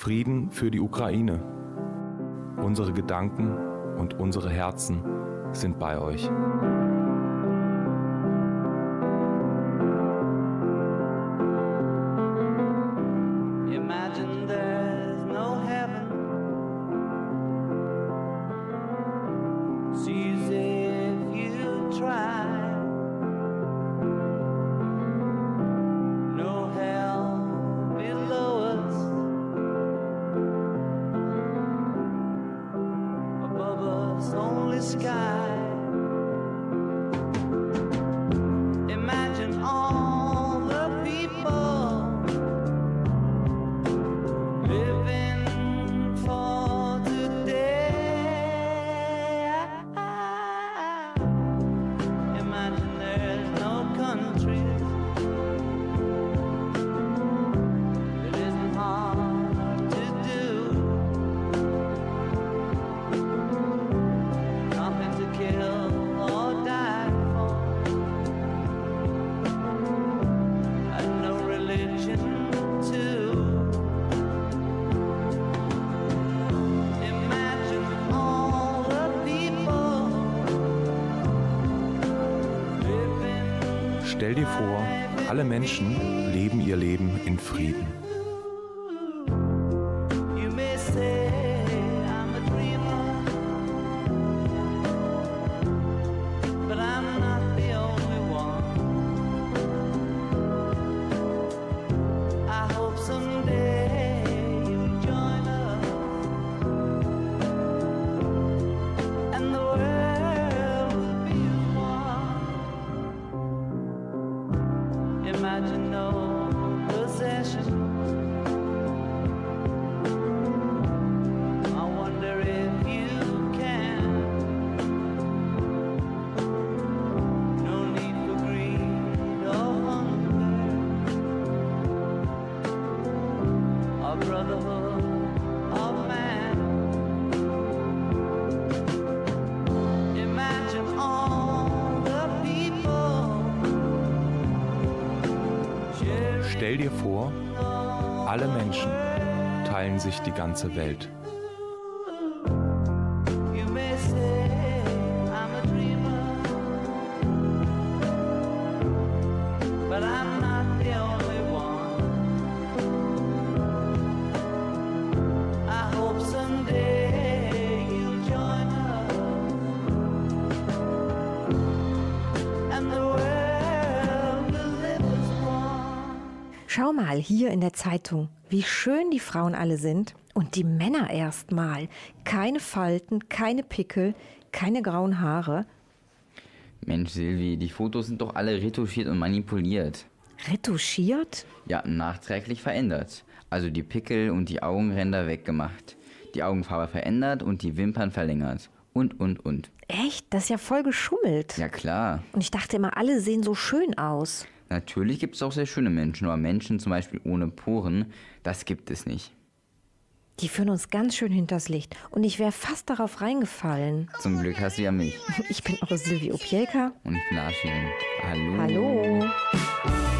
Frieden für die Ukraine. Unsere Gedanken und unsere Herzen sind bei euch. As one. Schau mal hier in der Zeitung, wie schön die Frauen alle sind und die Männer erst mal. Keine Falten, keine Pickel, keine grauen Haare. Mensch, Silvi, die Fotos sind doch alle retuschiert und manipuliert. Retuschiert? Ja, nachträglich verändert. Also die Pickel und die Augenränder weggemacht. Die Augenfarbe verändert und die Wimpern verlängert. Und, und, und. Echt? Das ist ja voll geschummelt. Ja klar. Und ich dachte immer, alle sehen so schön aus. Natürlich gibt es auch sehr schöne Menschen, aber Menschen zum Beispiel ohne Poren, das gibt es nicht. Die führen uns ganz schön hinters Licht. Und ich wäre fast darauf reingefallen. Zum Glück hast du ja mich. Ich bin eure Silvi Opielka. Und ich bin Arschin. Hallo. Hallo.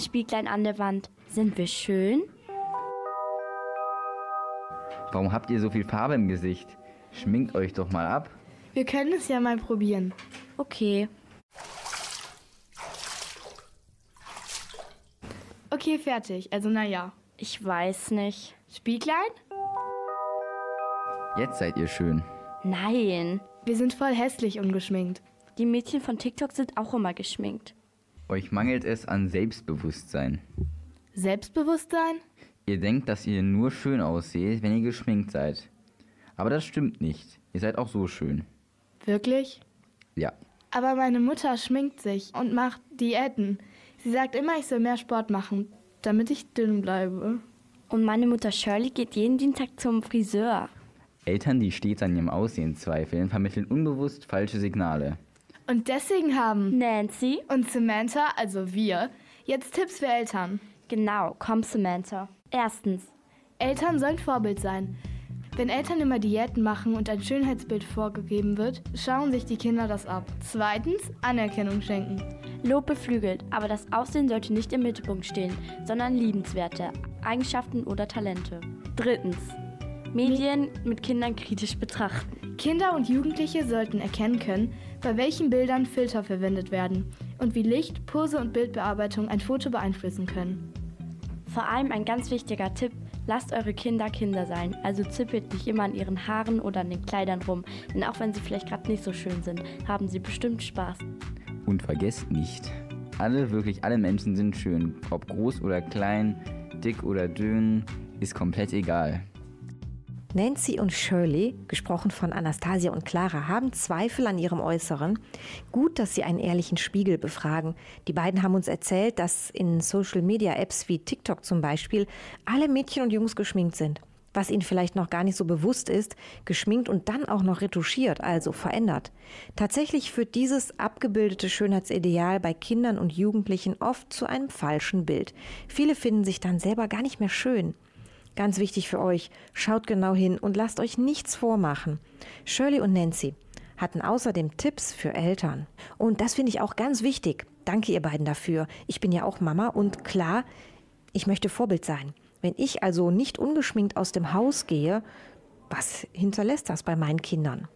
Spieglein, Spieglein an der Wand. Sind wir schön? Warum habt ihr so viel Farbe im Gesicht? Schminkt euch doch mal ab. Wir können es ja mal probieren. Okay. Okay, fertig. Also naja. Ich weiß nicht. Spieglein? Jetzt seid ihr schön. Nein. Wir sind voll hässlich ungeschminkt. Die Mädchen von TikTok sind auch immer geschminkt. Euch mangelt es an Selbstbewusstsein. Selbstbewusstsein? Ihr denkt, dass ihr nur schön ausseht, wenn ihr geschminkt seid. Aber das stimmt nicht. Ihr seid auch so schön. Wirklich? Ja. Aber meine Mutter schminkt sich und macht Diäten. Sie sagt immer, ich soll mehr Sport machen, damit ich dünn bleibe. Und meine Mutter Shirley geht jeden Dienstag zum Friseur. Eltern, die stets an ihrem Aussehen zweifeln, vermitteln unbewusst falsche Signale. Und deswegen haben Nancy? und Samantha, also wir, jetzt Tipps für Eltern. Genau, komm Samantha. Erstens, Eltern sollen Vorbild sein. Wenn Eltern immer Diäten machen und ein Schönheitsbild vorgegeben wird, schauen sich die Kinder das ab. Zweitens, Anerkennung schenken. Lob beflügelt, aber das Aussehen sollte nicht im Mittelpunkt stehen, sondern liebenswerte Eigenschaften oder Talente. Drittens, Medien mit Kindern kritisch betrachten. Kinder und Jugendliche sollten erkennen können, bei welchen Bildern Filter verwendet werden und wie Licht, Pose und Bildbearbeitung ein Foto beeinflussen können. Vor allem ein ganz wichtiger Tipp, lasst eure Kinder Kinder sein. Also zippelt nicht immer an ihren Haaren oder an den Kleidern rum, denn auch wenn sie vielleicht gerade nicht so schön sind, haben sie bestimmt Spaß. Und vergesst nicht, alle, wirklich alle Menschen sind schön. Ob groß oder klein, dick oder dünn, ist komplett egal. Nancy und Shirley, gesprochen von Anastasia und Clara, haben Zweifel an ihrem Äußeren. Gut, dass sie einen ehrlichen Spiegel befragen. Die beiden haben uns erzählt, dass in Social-Media-Apps wie TikTok zum Beispiel alle Mädchen und Jungs geschminkt sind. Was ihnen vielleicht noch gar nicht so bewusst ist, geschminkt und dann auch noch retuschiert, also verändert. Tatsächlich führt dieses abgebildete Schönheitsideal bei Kindern und Jugendlichen oft zu einem falschen Bild. Viele finden sich dann selber gar nicht mehr schön. Ganz wichtig für euch, schaut genau hin und lasst euch nichts vormachen. Shirley und Nancy hatten außerdem Tipps für Eltern. Und das finde ich auch ganz wichtig. Danke ihr beiden dafür. Ich bin ja auch Mama und klar, ich möchte Vorbild sein. Wenn ich also nicht ungeschminkt aus dem Haus gehe, was hinterlässt das bei meinen Kindern?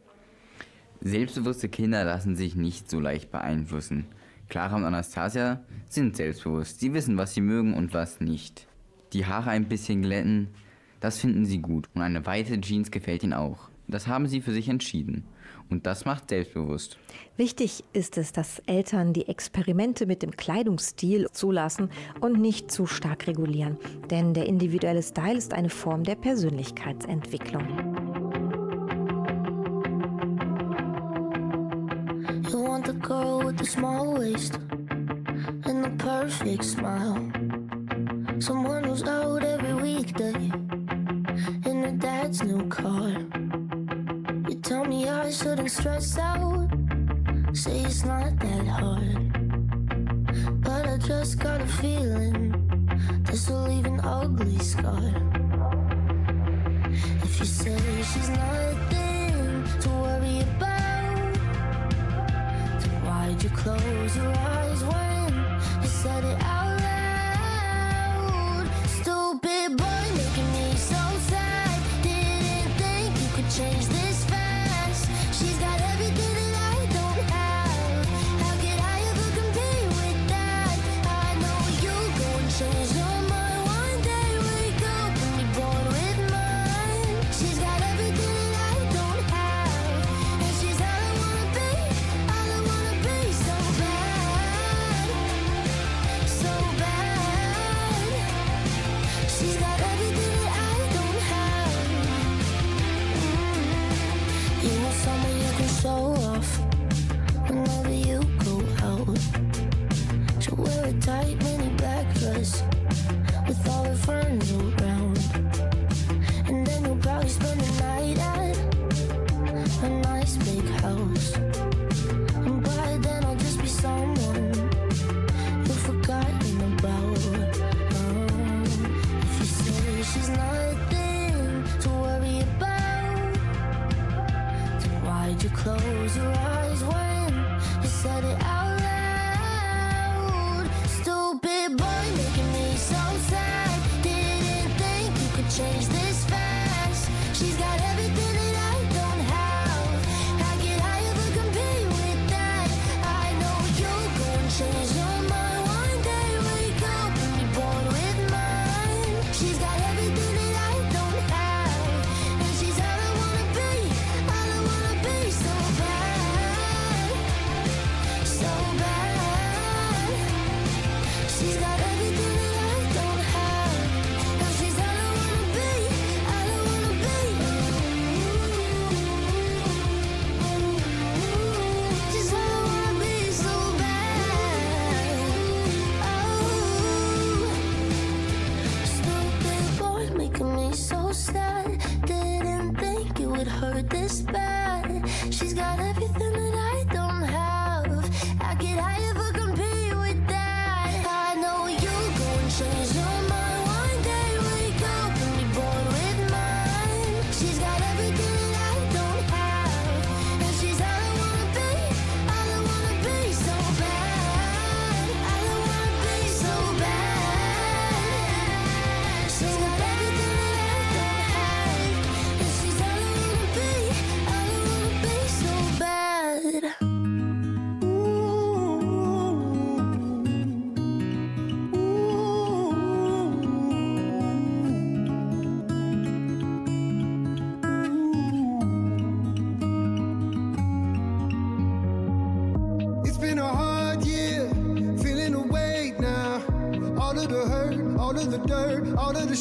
Selbstbewusste Kinder lassen sich nicht so leicht beeinflussen. Clara und Anastasia sind selbstbewusst. Sie wissen, was sie mögen und was nicht. Die Haare ein bisschen glätten, das finden sie gut. Und eine weite Jeans gefällt ihnen auch. Das haben sie für sich entschieden. Und das macht selbstbewusst. Wichtig ist es, dass Eltern die Experimente mit dem Kleidungsstil zulassen und nicht zu stark regulieren. Denn der individuelle Style ist eine Form der Persönlichkeitsentwicklung. You want the girl with the small waist and the perfect smile. Someone who's out every weekday in her dad's new car. You tell me I shouldn't stress out, say it's not that hard. But I just got a feeling this will leave an ugly scar. If you say she's nothing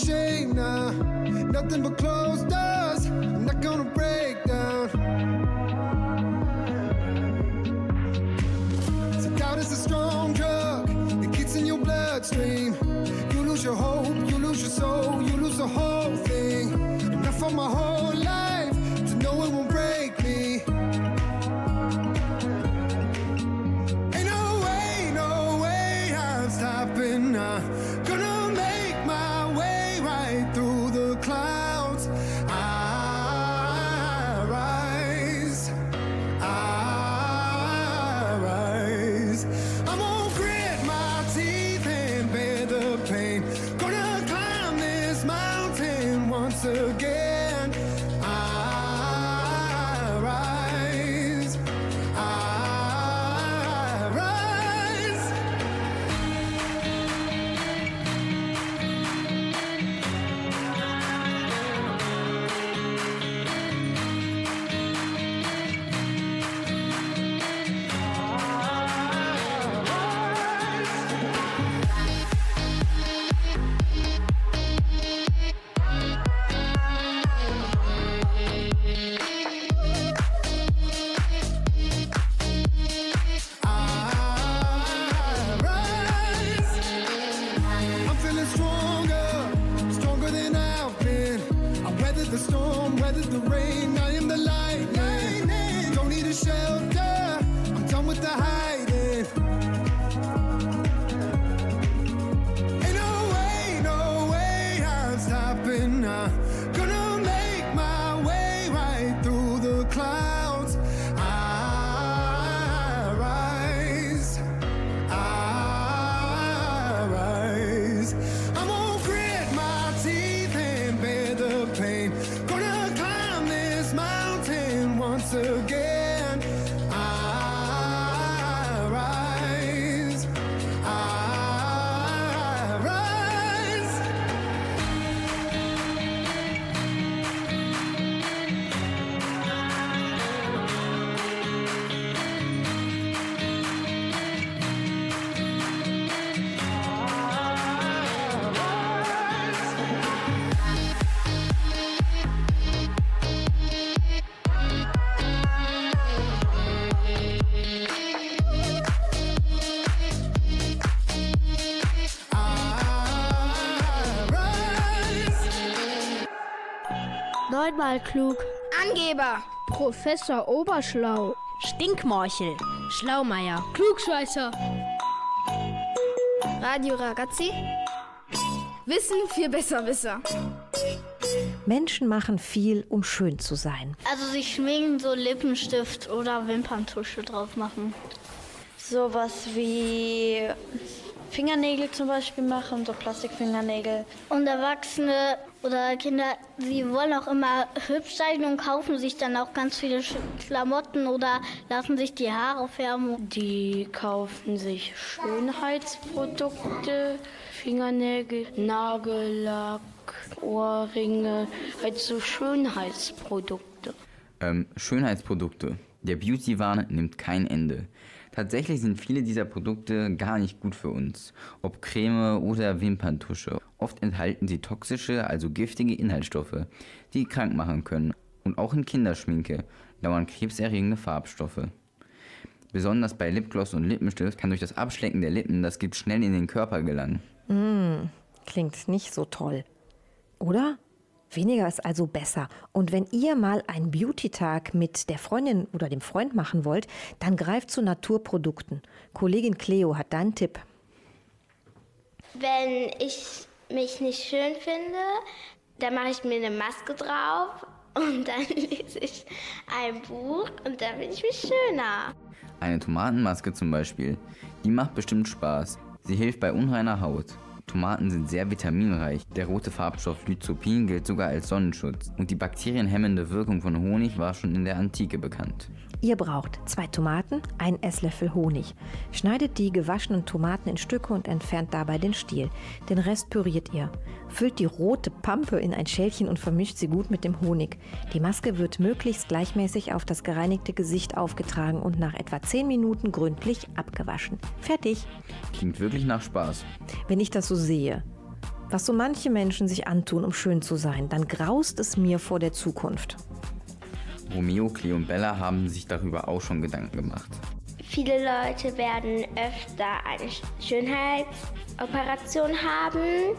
shame happen now Neunmal klug. Angeber. Professor Oberschlau. Stinkmorchel. Schlaumeier. Klugscheißer. Radio Ragazzi. Wissen für Besserwisser. Menschen machen viel, um schön zu sein. Also sich schminken, so Lippenstift oder Wimperntusche drauf machen. Sowas wie Fingernägel zum Beispiel machen, so Plastikfingernägel. Und Erwachsene oder Kinder, sie wollen auch immer hübsch sein und kaufen sich dann auch ganz viele Klamotten oder lassen sich die Haare färben. Die kaufen sich Schönheitsprodukte, Fingernägel, Nagellack, Ohrringe, halt so Schönheitsprodukte. Ähm, Schönheitsprodukte. Der Beauty-Wahn nimmt kein Ende. Tatsächlich sind viele dieser Produkte gar nicht gut für uns. Ob Creme oder Wimperntusche. Oft enthalten sie toxische, also giftige Inhaltsstoffe, die krank machen können. Und auch in Kinderschminke lauern krebserregende Farbstoffe. Besonders bei Lipgloss und Lippenstift kann durch das Abschlecken der Lippen das Gift schnell in den Körper gelangen. Mm, klingt nicht so toll. Oder? Weniger ist also besser. Und wenn ihr mal einen Beauty-Tag mit der Freundin oder dem Freund machen wollt, dann greift zu Naturprodukten. Kollegin Cleo hat da einen Tipp. Wenn ich mich nicht schön finde, dann mache ich mir eine Maske drauf und dann lese ich ein Buch und dann bin ich mich schöner. Eine Tomatenmaske zum Beispiel, die macht bestimmt Spaß. Sie hilft bei unreiner Haut. Tomaten sind sehr vitaminreich. Der rote Farbstoff Lycopin gilt sogar als Sonnenschutz. Und die bakterienhemmende Wirkung von Honig war schon in der Antike bekannt. Ihr braucht zwei Tomaten, einen Esslöffel Honig. Schneidet die gewaschenen Tomaten in Stücke und entfernt dabei den Stiel. Den Rest püriert ihr. Füllt die rote Pampe in ein Schälchen und vermischt sie gut mit dem Honig. Die Maske wird möglichst gleichmäßig auf das gereinigte Gesicht aufgetragen und nach etwa 10 Minuten gründlich abgewaschen. Fertig. Klingt wirklich nach Spaß. Wenn ich das so sehe. was so manche Menschen sich antun, um schön zu sein, dann graust es mir vor der Zukunft. Romeo, Cleo und Bella haben sich darüber auch schon Gedanken gemacht. Viele Leute werden öfter eine Schönheitsoperation haben.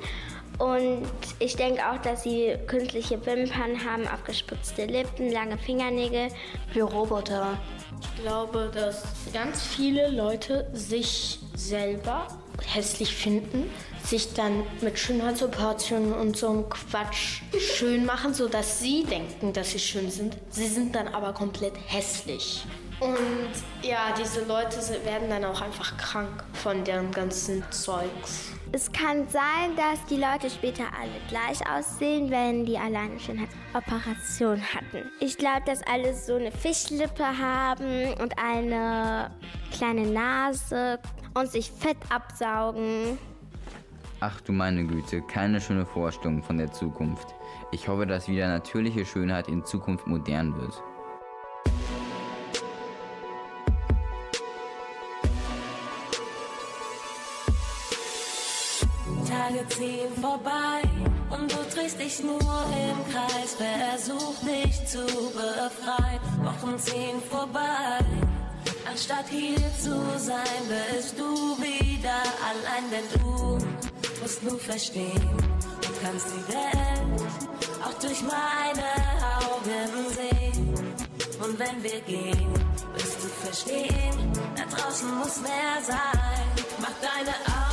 Und ich denke auch, dass sie künstliche Wimpern haben, aufgespritzte Lippen, lange Fingernägel. Wie Roboter. Ich glaube, dass ganz viele Leute sich selber hässlich finden, sich dann mit Schönheitsoperationen und so einem Quatsch schön machen, sodass sie denken, dass sie schön sind. Sie sind dann aber komplett hässlich. Und ja, diese Leute werden dann auch einfach krank von deren ganzen Zeugs. Es kann sein, dass die Leute später alle gleich aussehen, wenn die alle eine Schönheitsoperation hatten. Ich glaube, dass alle so eine Fischlippe haben und eine kleine Nase und sich Fett absaugen. Ach du meine Güte, keine schöne Vorstellung von der Zukunft. Ich hoffe, dass wieder natürliche Schönheit in Zukunft modern wird. Tage ziehen vorbei und du drehst dich nur im Kreis. Versuch dich zu befreien. Wochen ziehen vorbei. Anstatt hier zu sein, bist du wieder allein, denn du musst nur verstehen. Du kannst die Welt auch durch meine Augen sehen. Und wenn wir gehen, wirst du verstehen, da draußen muss mehr sein. Mach deine Augen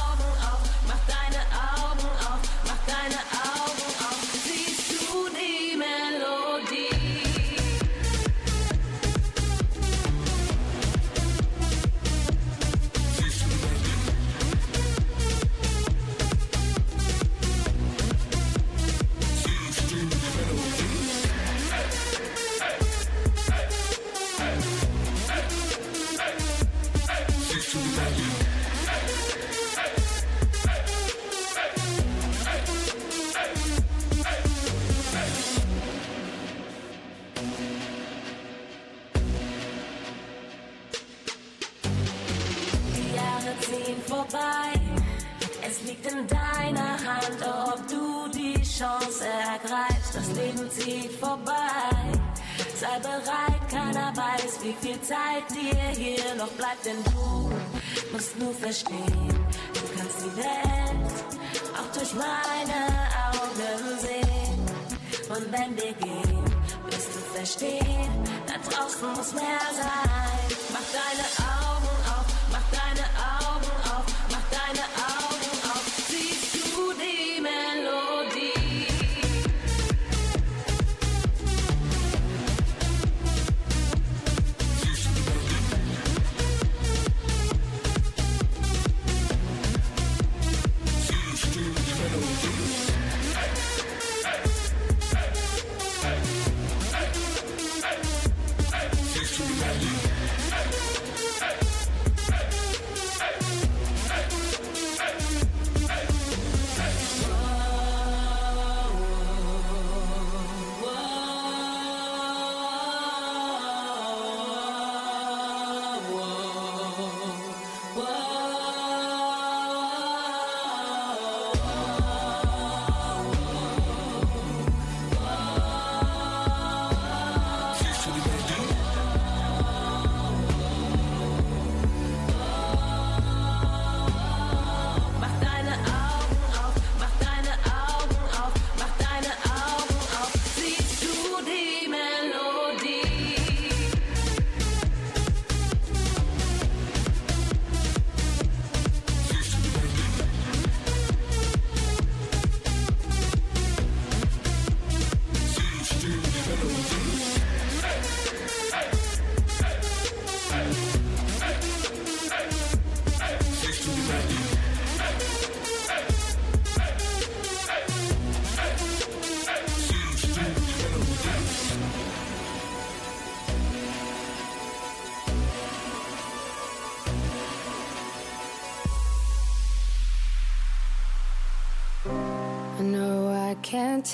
viel Zeit dir hier noch bleibt, denn du musst nur verstehen. Du kannst die Welt auch durch meine Augen sehen. Und wenn wir gehen, wirst du verstehen, da draußen muss mehr sein. Mach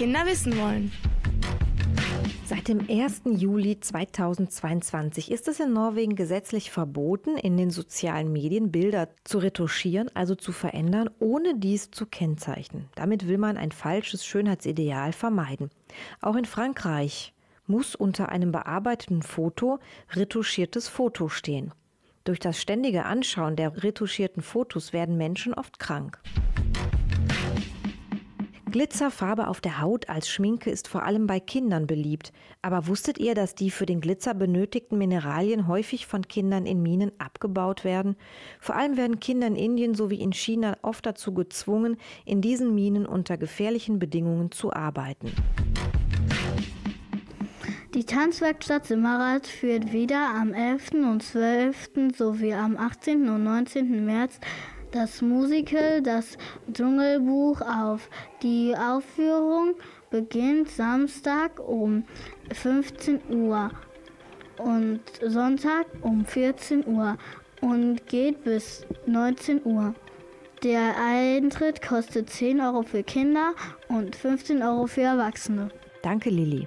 Kinder wissen wollen. Seit dem 1. Juli 2022 ist es in Norwegen gesetzlich verboten, in den sozialen Medien Bilder zu retuschieren, also zu verändern, ohne dies zu kennzeichnen. Damit will man ein falsches Schönheitsideal vermeiden. Auch in Frankreich muss unter einem bearbeiteten Foto retuschiertes Foto stehen. Durch das ständige Anschauen der retuschierten Fotos werden Menschen oft krank. Glitzerfarbe auf der Haut als Schminke ist vor allem bei Kindern beliebt. Aber wusstet ihr, dass die für den Glitzer benötigten Mineralien häufig von Kindern in Minen abgebaut werden? Vor allem werden Kinder in Indien sowie in China oft dazu gezwungen, in diesen Minen unter gefährlichen Bedingungen zu arbeiten. Die Tanzwerkstatt Simmerath führt wieder am 11. und 12. sowie am 18. und 19. März das Musical Das Dschungelbuch auf. Die Aufführung beginnt Samstag um 15 Uhr und Sonntag um 14 Uhr und geht bis 19 Uhr. Der Eintritt kostet 10 Euro für Kinder und 15 Euro für Erwachsene. Danke, Lilly.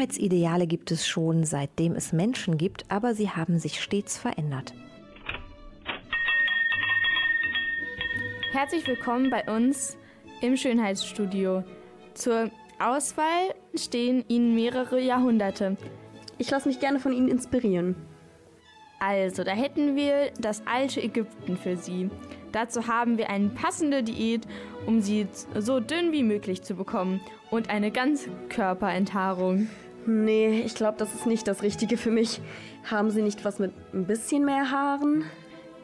Schönheitsideale gibt es schon seitdem es Menschen gibt, aber sie haben sich stets verändert. Herzlich willkommen bei uns im Schönheitsstudio. Zur Auswahl stehen Ihnen mehrere Jahrhunderte. Ich lasse mich gerne von Ihnen inspirieren. Also, da hätten wir das alte Ägypten für Sie. Dazu haben wir eine passende Diät, um Sie so dünn wie möglich zu bekommen und eine Ganzkörperenthaarung. Nee, ich glaube, das ist nicht das Richtige für mich. Haben Sie nicht was mit ein bisschen mehr Haaren?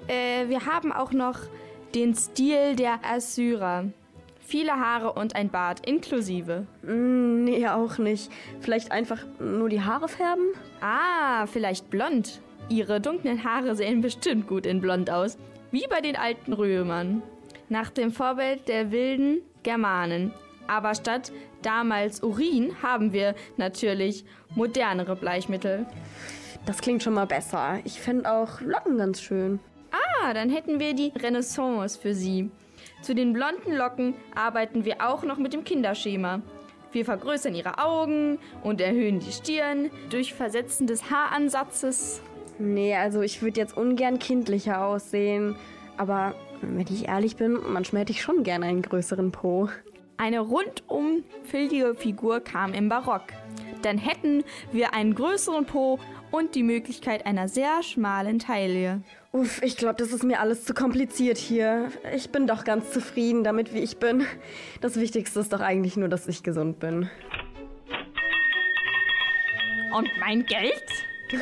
Äh, wir haben auch noch den Stil der Assyrer. Viele Haare und ein Bart inklusive. Mm, nee, auch nicht. Vielleicht einfach nur die Haare färben? Ah, vielleicht blond. Ihre dunklen Haare sehen bestimmt gut in blond aus. Wie bei den alten Römern. Nach dem Vorbild der wilden Germanen. Aber statt damals Urin haben wir natürlich modernere Bleichmittel. Das klingt schon mal besser. Ich fände auch Locken ganz schön. Ah, dann hätten wir die Renaissance für Sie. Zu den blonden Locken arbeiten wir auch noch mit dem Kinderschema. Wir vergrößern ihre Augen und erhöhen die Stirn durch Versetzen des Haaransatzes. Nee, also ich würde jetzt ungern kindlicher aussehen. Aber wenn ich ehrlich bin, manchmal hätte ich schon gerne einen größeren Po. Eine rundum füllige Figur kam im Barock. Dann hätten wir einen größeren Po und die Möglichkeit einer sehr schmalen Taille. Uff, ich glaube, das ist mir alles zu kompliziert hier. Ich bin doch ganz zufrieden damit, wie ich bin. Das Wichtigste ist doch eigentlich nur, dass ich gesund bin. Und mein Geld?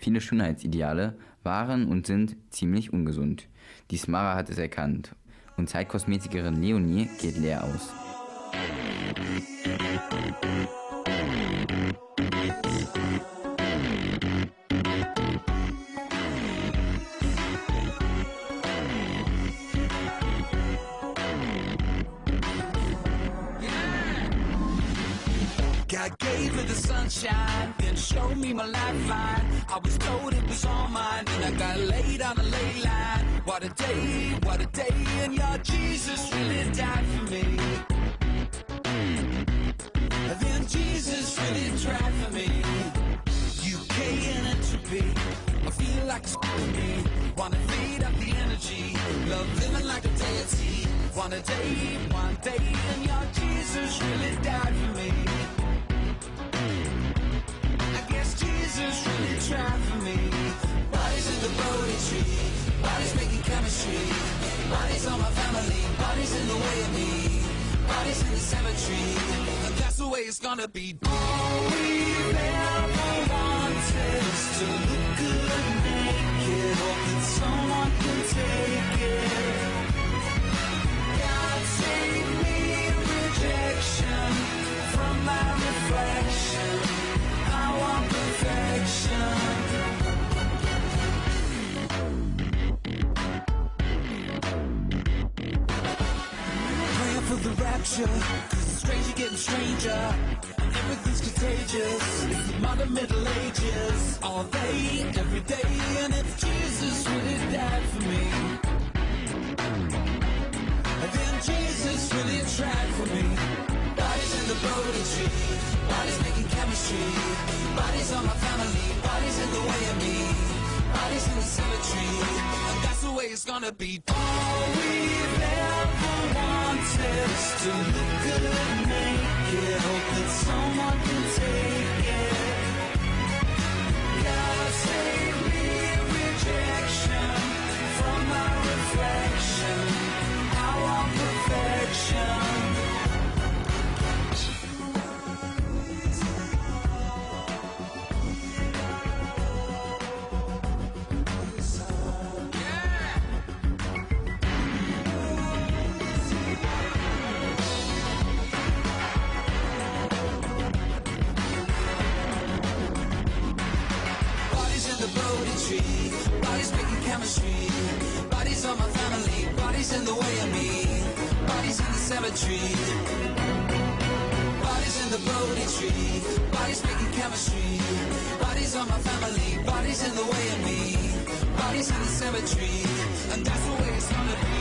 Viele Schönheitsideale waren und sind ziemlich ungesund. Die Smara hat es erkannt und Zeitkosmetikerin Leonie geht leer aus. God me the sunshine, then showed me my lifeline. I was told it was all mine, then I got laid on a ley line. What a day, what a day, and your Jesus really died for me. Then Jesus really tried for me. UK and entropy, I feel like it's me. Wanna feed up the energy, love living like a deity. One a day, one day, and your Jesus really died for me. I guess Jesus really tried for me. Bodies in the Bodhi tree, bodies making chemistry. Bodies on my family, bodies in the way of me. Bodies in the cemetery, and that's the way it's gonna be. All we've ever wanted is to look good naked. Hope that someone can take it. For rapture, stranger getting stranger. And everything's contagious. It's the modern Middle Ages. All day, every day, and if Jesus really died for me. Then Jesus really tried for me. Bodies in the tree, bodies making chemistry. Bodies on my family, bodies in the way of me. Bodies in the cemetery, and that's the way it's gonna be. All ever wanted to look good naked. Hope that someone can take Bodies in the way of me, bodies in the cemetery. Bodies in the Bodhi tree, bodies making chemistry. Bodies on my family, bodies in the way of me, bodies in the cemetery. And that's the way it's gonna be.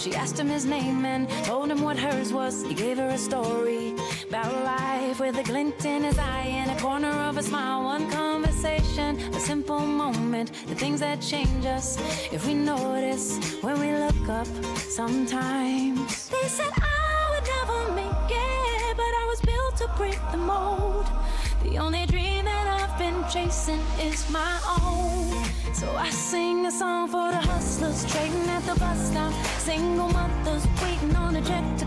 She asked him his name and told him what hers was. He gave her a story about life with a glint in his eye and a corner of a smile. One conversation, a simple moment, the things that change us if we notice when we look up sometimes. They said I would never make it, but I was built to break the mold. The only dream that I've been chasing is my own. So I sing a song for the hustlers trading at the bus stop. Single mothers waiting on a check to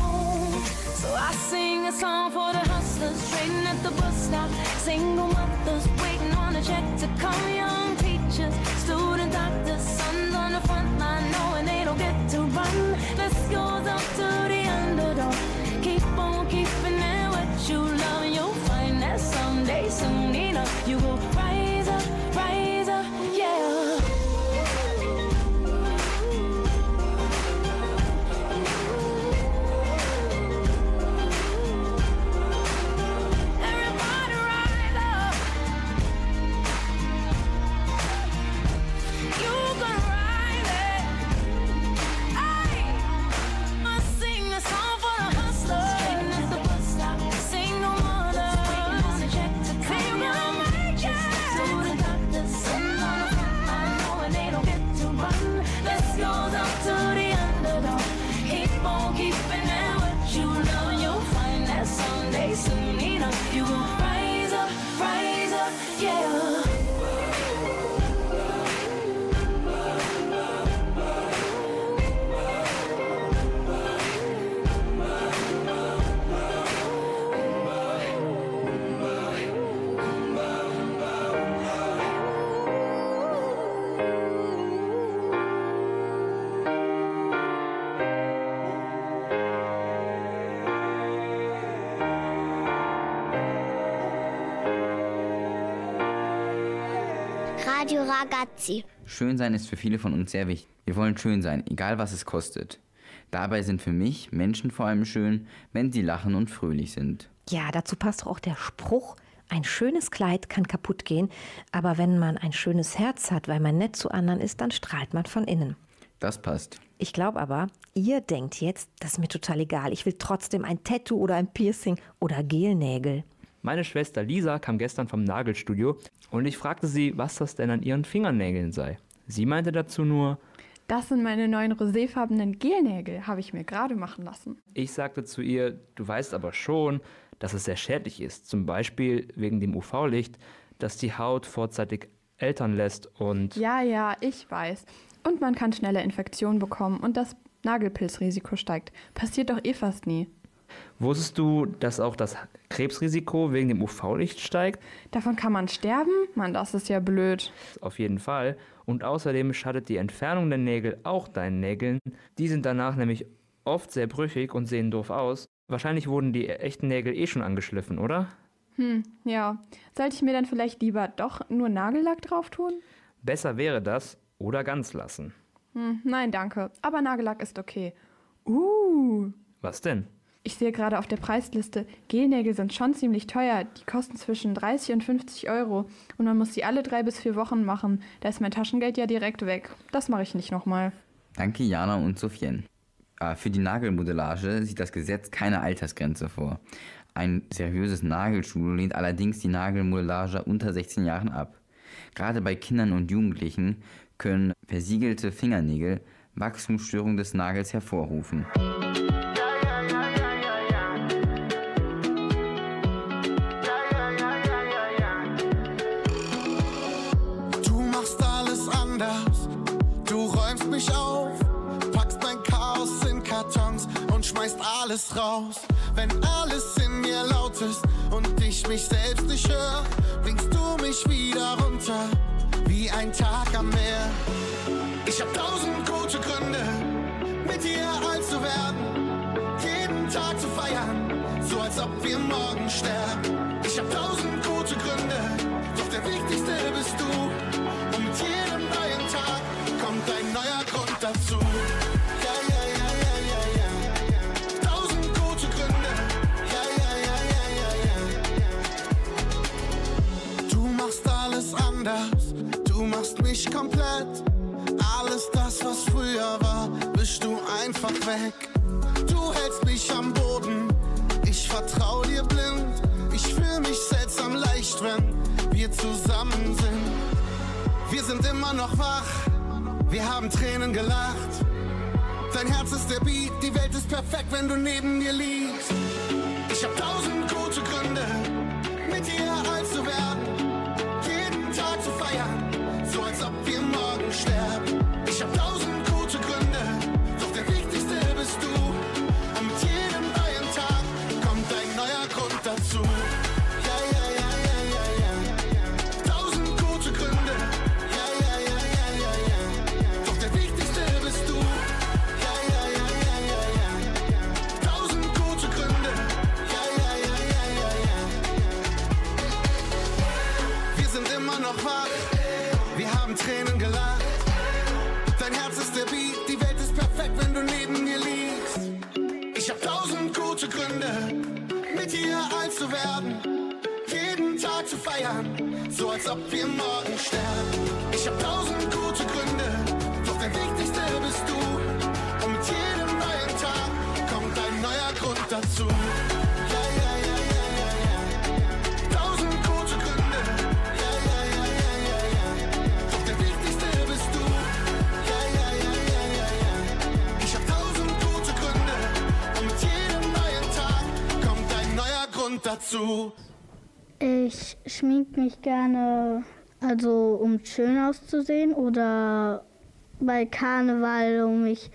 I sing a song for the hustlers trading at the bus stop. Single mothers waiting on a check to come. Young teachers, student doctors, sons on the front Ragazzi. Schön sein ist für viele von uns sehr wichtig. Wir wollen schön sein, egal was es kostet. Dabei sind für mich Menschen vor allem schön, wenn sie lachen und fröhlich sind. Ja, dazu passt auch der Spruch, ein schönes Kleid kann kaputt gehen, aber wenn man ein schönes Herz hat, weil man nett zu anderen ist, dann strahlt man von innen. Das passt. Ich glaube aber, ihr denkt jetzt, das ist mir total egal. Ich will trotzdem ein Tattoo oder ein Piercing oder Gelnägel. Meine Schwester Lisa kam gestern vom Nagelstudio und ich fragte sie, was das denn an ihren Fingernägeln sei. Sie meinte dazu nur, Das sind meine neuen roséfarbenen Gelnägel, habe ich mir gerade machen lassen. ich sagte zu ihr, du weißt aber schon, dass es sehr schädlich ist, zum Beispiel wegen dem UV-Licht, das die Haut vorzeitig ältern lässt und Ja, ja, ich weiß. Und man kann schnelle Infektionen bekommen und das Nagelpilzrisiko steigt. Passiert doch eh fast nie. Wusstest du, dass auch das Krebsrisiko wegen dem UV-Licht steigt? Davon kann man sterben? Mann, das ist ja blöd. Auf jeden Fall. Und außerdem schadet die Entfernung der Nägel auch deinen Nägeln. Die sind danach nämlich oft sehr brüchig und sehen doof aus. Wahrscheinlich wurden die echten Nägel eh schon angeschliffen, oder? Hm, ja. Sollte ich mir dann vielleicht lieber doch nur Nagellack drauf tun? Besser wäre das oder ganz lassen. Hm, nein, danke. Aber Nagellack ist okay. Uh. Was denn? Ich sehe gerade auf der Preisliste, Gelnägel sind schon ziemlich teuer. Die kosten zwischen 30 und 50 Euro. Und man muss sie alle drei bis vier Wochen machen. Da ist mein Taschengeld ja direkt weg. Das mache ich nicht nochmal. Danke Jana und Sophien. Ah, Für die Nagelmodellage sieht das Gesetz keine Altersgrenze vor. Ein seriöses Nagelstudio lehnt allerdings die Nagelmodellage unter 16 Jahren ab. Gerade bei Kindern und Jugendlichen können versiegelte Fingernägel Wachstumsstörungen des Nagels hervorrufen. Mich auf, packst mein Chaos in Kartons und schmeißt alles raus. Wenn alles in mir laut ist und ich mich selbst nicht höre, bringst du mich wieder runter, wie ein Tag am Meer. Ich hab tausend gute Gründe, mit dir alt zu werden, jeden Tag zu feiern, so als ob wir morgen sterben. Wach, wir haben Tränen gelacht. Dein Herz ist der Beat, die Welt ist perfekt, wenn du neben mir liegst. Dazu. Ich schmink mich gerne, also um schön auszusehen oder bei Karneval, um mich,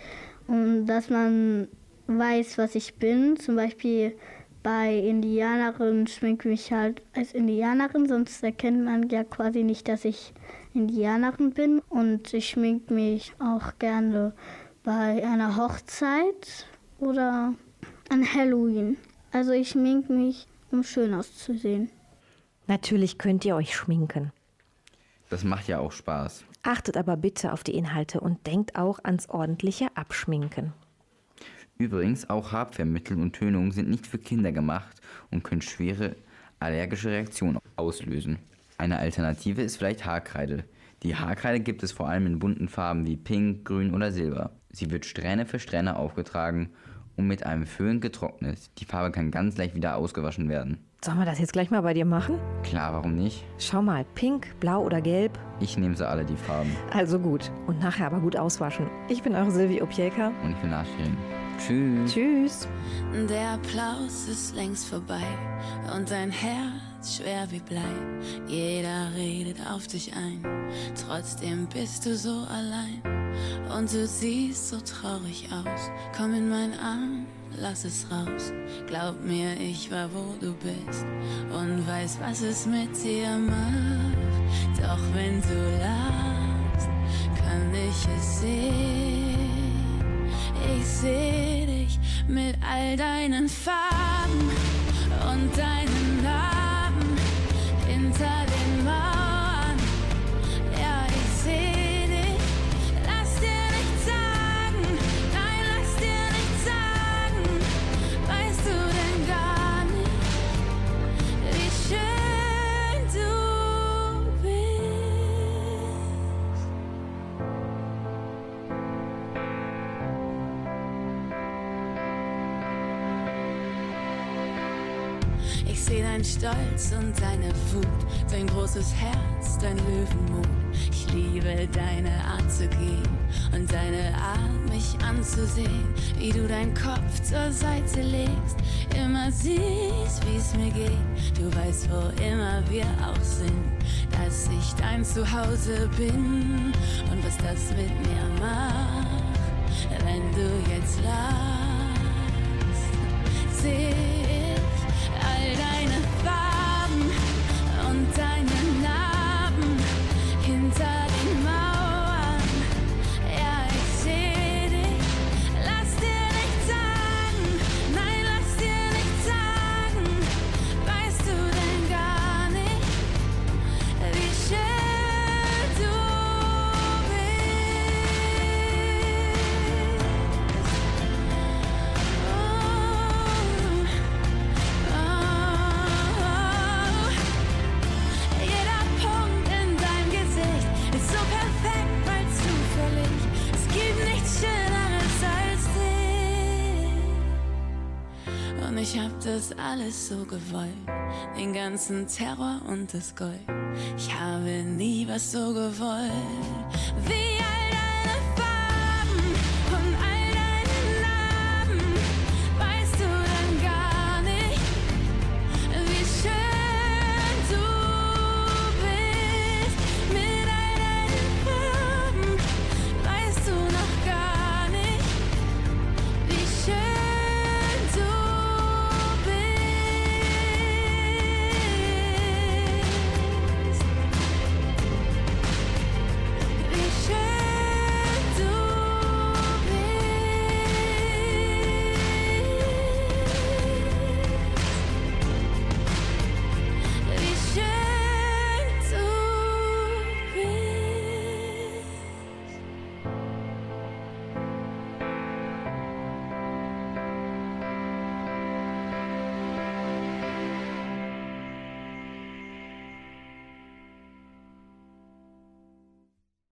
um dass man weiß, was ich bin. Zum Beispiel bei Indianerinnen schminke ich mich halt als Indianerin, sonst erkennt man ja quasi nicht, dass ich Indianerin bin. Und ich schmink mich auch gerne bei einer Hochzeit oder an Halloween. Also ich schmink mich, um schön auszusehen. Natürlich könnt ihr euch schminken. Das macht ja auch Spaß. Achtet aber bitte auf die Inhalte und denkt auch ans ordentliche Abschminken. Übrigens, auch Haarpferdmittel und Tönungen sind nicht für Kinder gemacht und können schwere allergische Reaktionen auslösen. Eine Alternative ist vielleicht Haarkreide. Die Haarkreide gibt es vor allem in bunten Farben wie Pink, Grün oder Silber. Sie wird Strähne für Strähne aufgetragen und mit einem Föhn getrocknet. Die Farbe kann ganz leicht wieder ausgewaschen werden. Sollen wir das jetzt gleich mal bei dir machen? Klar, warum nicht? Schau mal, pink, blau oder gelb. Ich nehme sie alle, die Farben. Also gut. Und nachher aber gut auswaschen. Ich bin eure Silvi Opieka. Und ich bin Aschin. Tschüss. Tschüss. Der Applaus ist längst vorbei und dein Herz schwer wie Blei. Jeder redet auf dich ein, trotzdem bist du so allein. Und du siehst so traurig aus. Komm in meinen Arm, lass es raus. Glaub mir, ich war wo du bist und weiß, was es mit dir macht. Doch wenn du lachst, kann ich es sehen. Ich seh dich mit all deinen Farben und deinen Dein Stolz und deine Wut, dein großes Herz, dein Löwenmut. Ich liebe deine Art zu gehen und deine Art, mich anzusehen, wie du deinen Kopf zur Seite legst, immer siehst, wie es mir geht. Du weißt, wo immer wir auch sind, dass ich dein Zuhause bin und was das mit mir macht, wenn du jetzt lachst. Seh alles so gewollt. Den ganzen Terror und das Gold. Ich habe nie was so gewollt.